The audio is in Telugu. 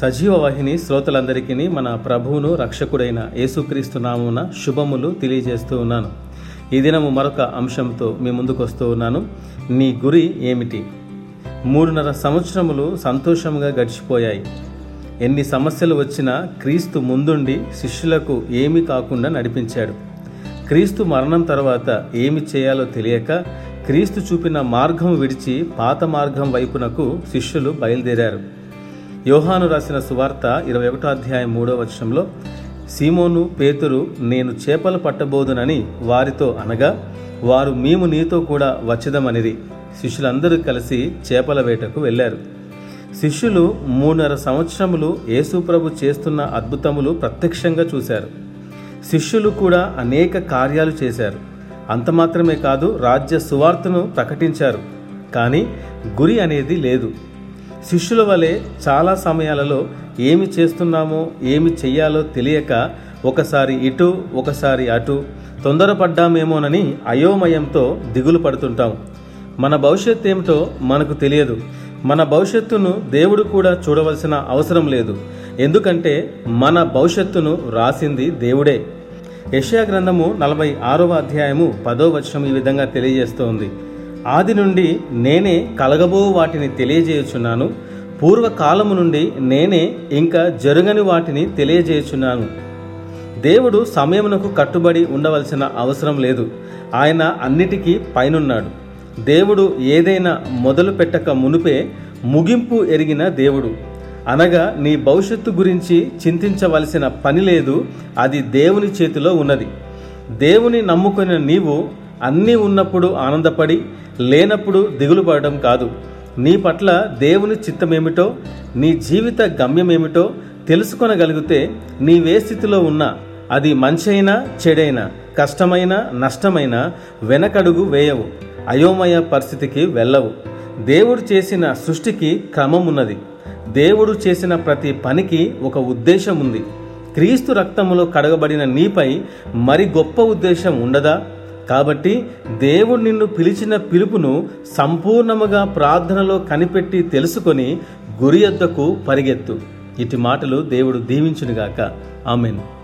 సజీవ వాహిని శ్రోతలందరికీ మన ప్రభువును రక్షకుడైన యేసుక్రీస్తు నామున శుభములు తెలియజేస్తూ ఉన్నాను. ఈ దినము మరొక అంశంతో మీ ముందుకు వస్తూ ఉన్నాను. నీ గురి ఏమిటి? మూడున్నర సంవత్సరములు సంతోషంగా గడిచిపోయాయి. ఎన్ని సమస్యలు వచ్చినా క్రీస్తు ముందుండి శిష్యులకు ఏమీ కాకుండా నడిపించాడు. క్రీస్తు మరణం తర్వాత ఏమి చేయాలో తెలియక క్రీస్తు చూపిన మార్గం విడిచి పాత మార్గం వైపునకు శిష్యులు బయలుదేరారు. యోహాను రాసిన సువార్త ఇరవై ఒకటో అధ్యాయం మూడో వచనంలో సీమోను పేతురు నేను చేపలు పట్టబోదునని వారితో అనగా వారు మేము నీతో కూడా వచ్చదమనిది శిష్యులందరూ కలిసి చేపల వేటకు వెళ్ళారు. శిష్యులు మూడున్నర సంవత్సరములు యేసుప్రభు చేస్తున్న అద్భుతములు ప్రత్యక్షంగా చూశారు. శిష్యులు కూడా అనేక కార్యాలు చేశారు. అంత మాత్రమే కాదు రాజ్య సువార్తను ప్రకటించారు. కానీ గురి అనేది లేదు. శిష్యుల వలె చాలా సమయాలలో ఏమి చేస్తున్నామో ఏమి చెయ్యాలో తెలియక ఒకసారి ఇటు ఒకసారి అటు తొందరపడ్డామేమోనని అయోమయంతో దిగులు పడుతుంటాం. మన భవిష్యత్తు ఏమిటో మనకు తెలియదు. మన భవిష్యత్తును దేవుడు కూడా చూడవలసిన అవసరం లేదు. ఎందుకంటే మన భవిష్యత్తును రాసింది దేవుడే. యష్యా గ్రంథము నలభై ఆరవ అధ్యాయము పదో వచనం ఈ విధంగా తెలియజేస్తోంది. ఆది నుండి నేనే కలగబో వాటిని తెలియజేయుచున్నాను. పూర్వకాలము నుండి నేనే ఇంకా జరగని వాటిని తెలియజేయుచున్నాను. దేవుడు సమయమునకు కట్టుబడి ఉండవలసిన అవసరం లేదు. ఆయన అన్నిటికీ పైనున్నాడు. దేవుడు ఏదైనా మొదలు పెట్టక మునుపే ముగింపు ఎరిగిన దేవుడు. అనగా నీ భవిష్యత్తు గురించి చింతించవలసిన పని లేదు అది దేవుని చేతిలో ఉన్నది. దేవుని నమ్ముకున్న నీవు అన్నీ ఉన్నప్పుడు ఆనందపడి లేనప్పుడు దిగులు పడడం కాదు. నీ పట్ల దేవుని చిత్తమేమిటో నీ జీవిత గమ్యమేమిటో తెలుసుకొనగలిగితే నీవే స్థితిలో ఉన్నా. అది మంచైనా చెడైనా కష్టమైన నష్టమైన వెనకడుగు వేయవు. అయోమయ పరిస్థితికి వెళ్ళవు. దేవుడు చేసిన సృష్టికి క్రమం ఉన్నది దేవుడు చేసిన ప్రతి పనికి ఒక ఉద్దేశం ఉంది క్రీస్తు రక్తములో కడగబడిన నీపై మరి గొప్ప ఉద్దేశం ఉండదా? కాబట్టి దేవుడు నిన్ను పిలిచిన పిలుపును సంపూర్ణముగా ప్రార్థనలో కనిపెట్టి తెలుసుకొని గురి పరిగెత్తు. ఇటు మాటలు దేవుడు దీవించునుగాక. ఆమెను.